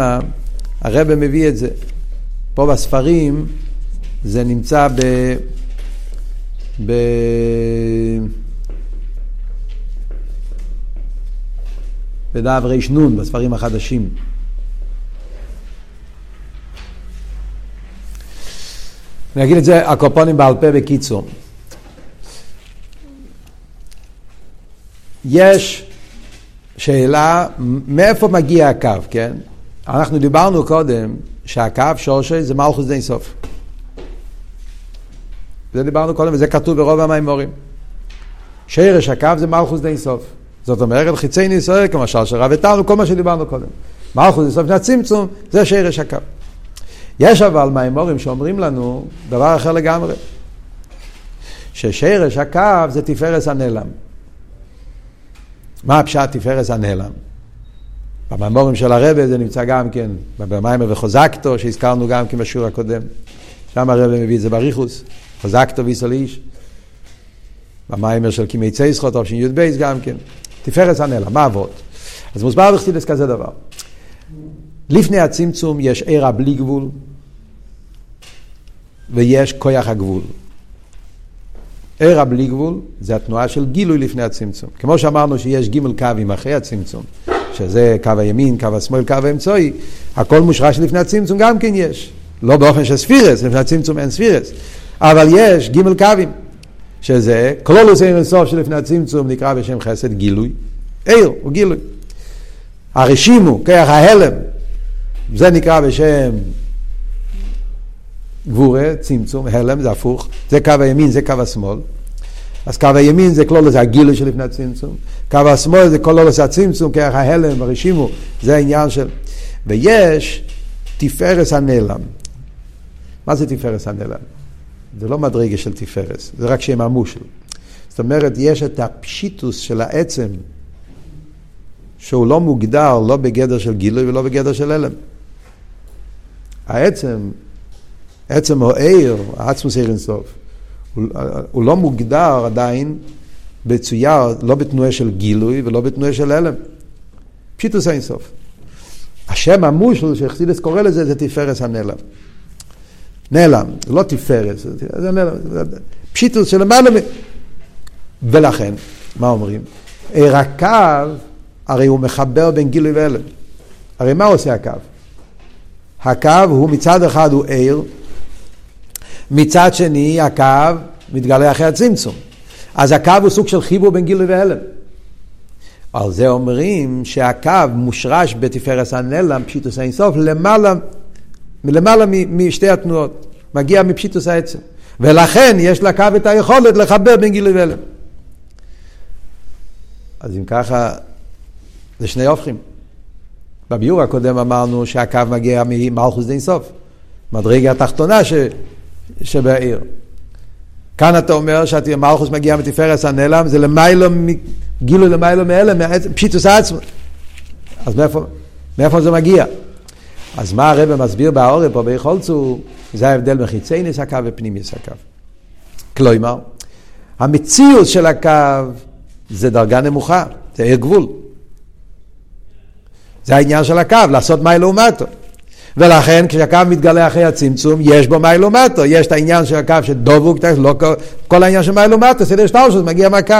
A: הרב מביא את זה. פה בספרים זה נמצא ב... ב... בדף רנ, בספרים החדשים. אני אגיד את זה הקופונים בעל פה בקיצור. יש שאלה מאיפה מגיע הקו, כן? אנחנו דיברנו קודם שהקו שורשי זה מלכוס די סוף. זה דיברנו קודם וזה כתוב ברוב המימורים. שרש הקו זה מלכוס די סוף. זאת אומרת, חיצי נישראל, כמשל שרב איתנו, כל מה שדיברנו קודם. מלכוס די סוף מהצמצום, זה שרש הקו. יש אבל מימורים שאומרים לנו דבר אחר לגמרי. ששרש הקו זה תפארס הנעלם. מה הפשט תפארס הנעלם? במאמורים של הרבה זה נמצא גם כן, במיימר וחוזקתו, שהזכרנו גם כן בשיעור הקודם. שם הרבה מביא את זה בריחוס, חוזקתו ויסול איש. במיימר של קימי צייסחוט, או שי"ב גם כן. תפארס הנעלם, מה אבות? אז מוסבר בחסידס כזה דבר. לפני הצמצום יש ערה בלי גבול, ויש כויח הגבול. ערה בלי גבול זה התנועה של גילוי לפני הצמצום. כמו שאמרנו שיש גימל קווים אחרי הצמצום, שזה קו הימין, קו השמאל, קו האמצעי, הכל מושרש לפני הצמצום גם כן יש. לא באופן של ספירס, לפני הצמצום אין ספירס, אבל יש גימל קווים, שזה כלולוס אין סוף שלפני הצמצום נקרא בשם חסד גילוי. עיר הוא גילוי. הרשימו, כרך ההלם, זה נקרא בשם גבורה, צמצום, הלם, זה הפוך, זה קו הימין, זה קו השמאל. אז קו הימין זה כלולוס הגילוי שלפני הצמצום, קו השמאל זה כלולוס הצמצום, כרך ההלם, הרשימו, זה העניין של... ויש תפארס הנעלם. מה זה תפארס הנעלם? זה לא מדרגה של תפארס, זה רק שם המושל. זאת אומרת, יש את הפשיטוס של העצם, שהוא לא מוגדר לא בגדר של גילוי ולא בגדר של הלם. העצם, עצם או עיר, העצמוס עיר אינסוף, הוא, הוא לא מוגדר עדיין בצויר, לא בתנועה של גילוי ולא בתנועה של הלם. פשיטוס אינסוף. השם המושל שחסידס קורא לזה זה תפארס הנעלם. נעלם, זה לא תפארת, זה נעלם, פשיטוס של למעלה מ... ולכן, מה אומרים? ער הקו, הרי הוא מחבר בין גילוי והלם. הרי מה עושה הקו? הקו הוא מצד אחד הוא ער, מצד שני הקו מתגלה אחרי הצמצום. אז הקו הוא סוג של חיבור בין גילוי והלם. על זה אומרים שהקו מושרש בתפארת הנעלם, פשיטוס אינסוף, למעלה מלמעלה משתי התנועות, מגיע מפשיטוס העצם. ולכן יש לקו את היכולת לחבר בין גילוי והלם. אז אם ככה, זה שני הופכים. בביור הקודם אמרנו שהקו מגיע ממלכוס די סוף, מדרגה התחתונה ש... שבעיר. כאן אתה אומר שמלכוס מגיע מתפארס הנעלם, זה למיילו, גילוי למיילו מהלם, פשיטוס העצמו. אז מאיפה, מאיפה זה מגיע? אז מה הרב מסביר בעורף פה ביכולצו, זה ההבדל בין חיצייניס הקו ופנימיס הקו. כלומר, המציאות של הקו זה דרגה נמוכה, זה עיר גבול. זה העניין של הקו, לעשות מי לעומתו. ולכן כשהקו מתגלה אחרי הצמצום, יש בו מי לעומתו. יש את העניין של הקו שדובוק, לא כל העניין של מי לעומתו, סדר שטרשוס מגיע מהקו.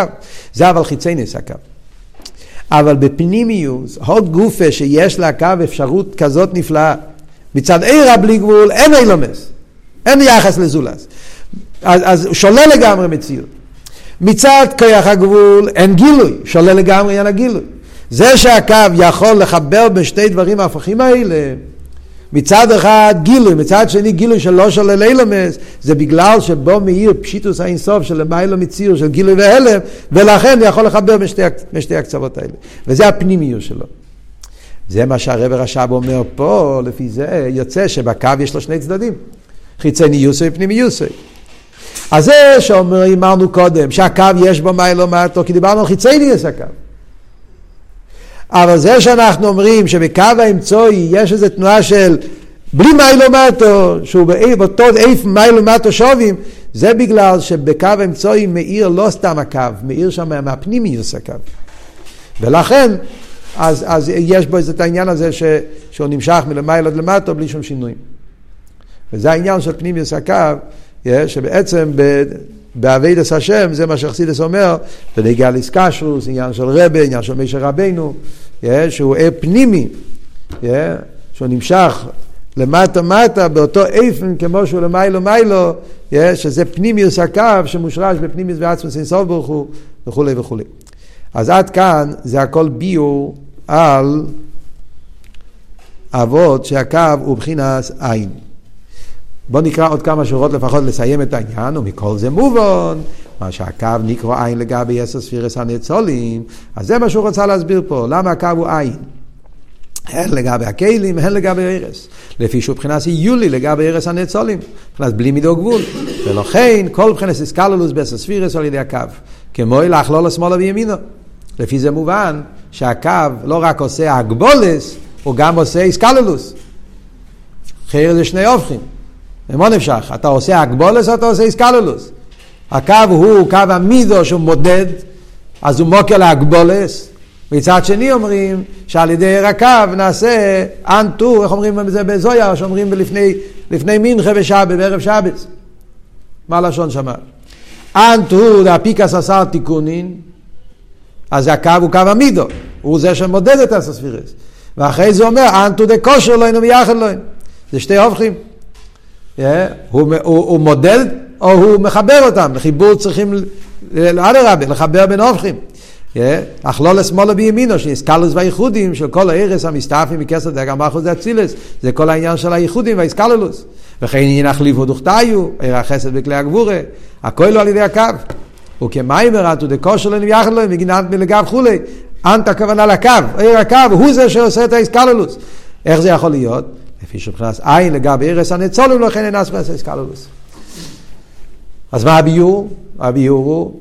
A: זה אבל חיצייניס הקו. אבל בפנימיוס, הוד גופה שיש לקו אפשרות כזאת נפלאה, מצד עירה בלי גבול אין אילומס, אין יחס לזולס. אז, אז שולל לגמרי מציאות. מצד כוח הגבול אין גילוי, שולל לגמרי עניין הגילוי. זה שהקו יכול לחבר בין שתי דברים ההפכים האלה, מצד אחד גילוי, מצד שני גילוי שלא שולל אילומס, זה בגלל שבו מאיר פשיטוס האינסוף של למיילו מציר של גילוי והלם, ולכן יכול לחבר משתי, משתי הקצוות האלה. וזה הפנימיות שלו. זה מה שהרב רש"ב אומר פה, לפי זה יוצא שבקו יש לו שני צדדים, חיצוני יוסי ופנימי יוסי. אז זה שאמרנו קודם, שהקו יש בו מיילו מטו, כי דיברנו על חיצוני יש הקו. אבל זה שאנחנו אומרים שבקו האמצעי יש איזו תנועה של בלי מיילו מטו, שהוא באותו איף מיילו מטו שווים, זה בגלל שבקו האמצעי מאיר לא סתם הקו, מאיר שם מהפנימיוס הקו. ולכן, אז, אז יש בו את העניין הזה ש, שהוא נמשך מלמעלה עד למטו בלי שום שינויים. וזה העניין של פנימיוס הקו, שבעצם באביידס השם, זה מה שחסידס אומר, בנגיע לאיסקשרוס, עניין של רבה, עניין של מישר רבנו, שהוא ער פנימי, שהוא נמשך למטה מטה באותו איפן כמו שהוא למיילו מיילו, שזה פנימיוס הקו שמושרש בפנימיוס ועצמוס אינסוף ברוך הוא וכולי וכולי. אז עד כאן זה הכל ביור על אבות שהקו הוא בחינת עין. בואו נקרא עוד כמה שורות לפחות לסיים את העניין, ומכל זה מובן, מה שהקו נקרא עין לגבי עשר ספירס הנצולים, אז זה מה שהוא רוצה להסביר פה, למה הקו הוא עין. הן לגבי הכלים, הן לגבי הרס. לפי שהוא מבחינת יולי לגבי הרס הנצולים. מבחינת בלי מידו גבול. ולכן כל מבחינת איסקלולוס בסספירס על ידי הקו. כמו לאכלול לשמאלה וימינו. לפי זה מובן שהקו לא רק עושה הגבולס, הוא גם עושה איסקלולוס. חייר זה שני הופכים. אמון נמשך, אתה עושה הגבולס או אתה עושה איסקלולוס. הקו הוא קו המידו שהוא מודד, אז הוא מקור להגבלות. מצד שני אומרים שעל ידי הקו נעשה אנת הוא, איך אומרים את זה בזוהר, שאומרים לפני, לפני מנחה ושבת, בערב שבת. מה הלשון שמה? אנת הוא דאפיקת עשר תיקונין, אז הקו הוא קו המידה, הוא זה שמודד את הספירות. ואחרי זה אומר, אנת הוא דקשיר לון ומייחד לון. זה שתי הפכים. הוא, מודד או הוא מחבר אותם. לחיבור צריכים, אדרבה, לחבר בין הופכים. אך לא לשמאלה בימינו, שאיסקלוס והייחודים של כל הארס המסתעפים מכסר דגה מאחוז אצילס, זה כל העניין של הייחודים והאיסקלולוס. וכן ינח ליבו דוכתיו, עיר החסד בכלי הגבורה, הכל לא על ידי הקו. וכמיימר אנטו דקושר לנו יחד לו, מגינת מלגב כולי. אנט הכוונה לקו, עיר הקו, הוא זה שעושה את האיסקלולוס. איך זה יכול להיות? לפי שמבחינת עין לגבי ערס הנצולים, לכן אין אספרס האיסקלולוס. אז מה הביור? הביור הוא,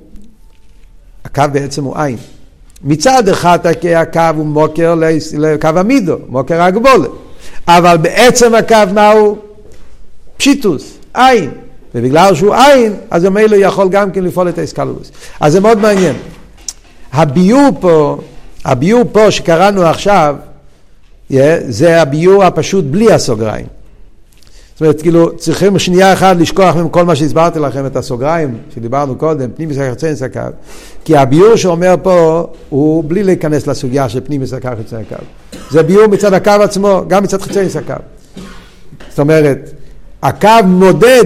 A: הקו בעצם הוא עין. מצד אחד הקו הוא מוקר לקו המידו, מוקר הגבולת. אבל בעצם הקו מהו? פשיטוס, עין. ובגלל שהוא עין, אז המילא יכול גם כן לפעול את האסקלולוס. אז זה מאוד מעניין. הביור פה, הביור פה שקראנו עכשיו, זה הביור הפשוט בלי הסוגריים. זאת אומרת, כאילו, צריכים שנייה אחת לשכוח מכל מה שהסברתי לכם, את הסוגריים שדיברנו קודם, פנים מסקר חיצוני סקר. כי הביור שאומר פה, הוא בלי להיכנס לסוגיה של פנים מסקר חיצוני סקר. זה ביור מצד הקו עצמו, גם מצד חיצוני סקר. זאת אומרת, הקו מודד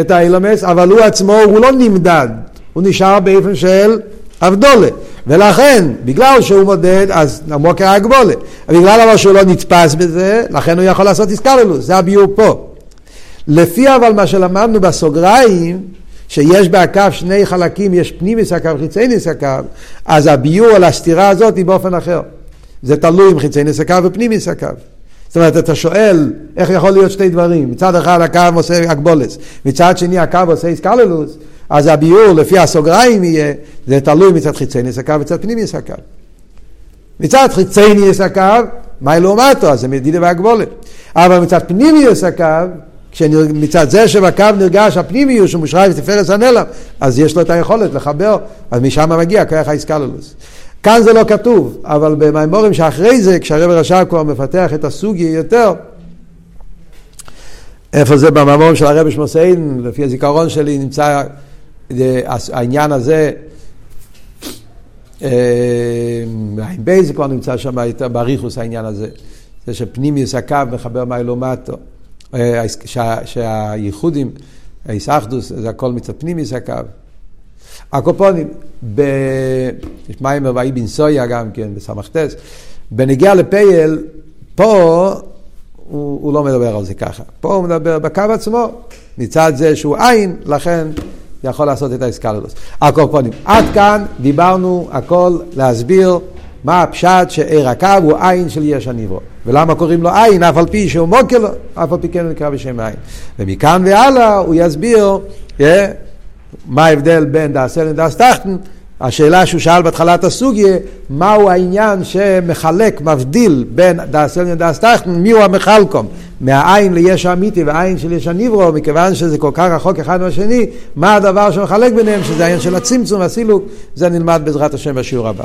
A: את האילומס, אבל הוא עצמו, הוא לא נמדד, הוא נשאר באופן של אבדולה. ולכן, בגלל שהוא מודד, אז המוקר הגבולה. בגלל אבל שהוא לא נתפס בזה, לכן הוא יכול לעשות איסקללוס, זה הביור פה. לפי אבל מה שלמדנו בסוגריים, שיש בהקו שני חלקים, יש פנימיס הקו, חיצייניס הקו, אז הביור על הסתירה הזאת היא באופן אחר. זה תלוי עם חיצייניס הקו ופנימיס הקו. זאת אומרת, אתה שואל איך יכול להיות שתי דברים. מצד אחד הקו עושה אגבולס, מצד שני הקו עושה איסקללוס, אז הביאור לפי הסוגריים יהיה, זה תלוי מצד חיצייניס הקו וצד פנימיס הקו. מצד חיצייניס הקו, מה לעומתו? אז זה מדידה והגבולת. אבל מצד פנימיוס הקו, מצד זה שבקו נרגש הפנימיוס שמושרש בתפארת הנלם, אז יש לו את היכולת לחבר, אז משם מגיע כוח האיסקללוס. כאן זה לא כתוב, אבל במימורים שאחרי זה, כשהרב רש"ב כבר מפתח את הסוגיה יותר, איפה זה במימורים של הרב שמוסיין, לפי הזיכרון שלי נמצא העניין הזה, אה, בייז כבר נמצא שם באריכוס העניין הזה, זה שפנימיוס הקו מחבר מיילומטו, אה, שהייחודים, האיסאחדוס, זה הכל מצד פנימיוס הקו. הקופונים. יש מיימר ואיבן סויה גם כן, בסמכתס, בנגיע לפייל, פה הוא, הוא לא מדבר על זה ככה. פה הוא מדבר בקו עצמו, מצד זה שהוא עין, לכן יכול לעשות את האסקללוס. הקופונים, עד כאן דיברנו הכל להסביר מה הפשט שעיר הקו הוא עין של יש הניברו. ולמה קוראים לו עין, אף על פי שהוא מוקר לו, אף על פי כן הוא נקרא בשם עין. ומכאן והלאה הוא יסביר, yeah, מה ההבדל בין דאסל לדאס טחטן, השאלה שהוא שאל בהתחלת הסוגיה, מהו העניין שמחלק, מבדיל בין דאסל לדאס טחטן, מיהו המחלקום, מהעין ליש האמיתי והעין של יש הניברו, מכיוון שזה כל כך רחוק אחד מהשני, מה הדבר שמחלק ביניהם, שזה העניין של הצמצום והסילוק, זה נלמד בעזרת השם בשיעור הבא.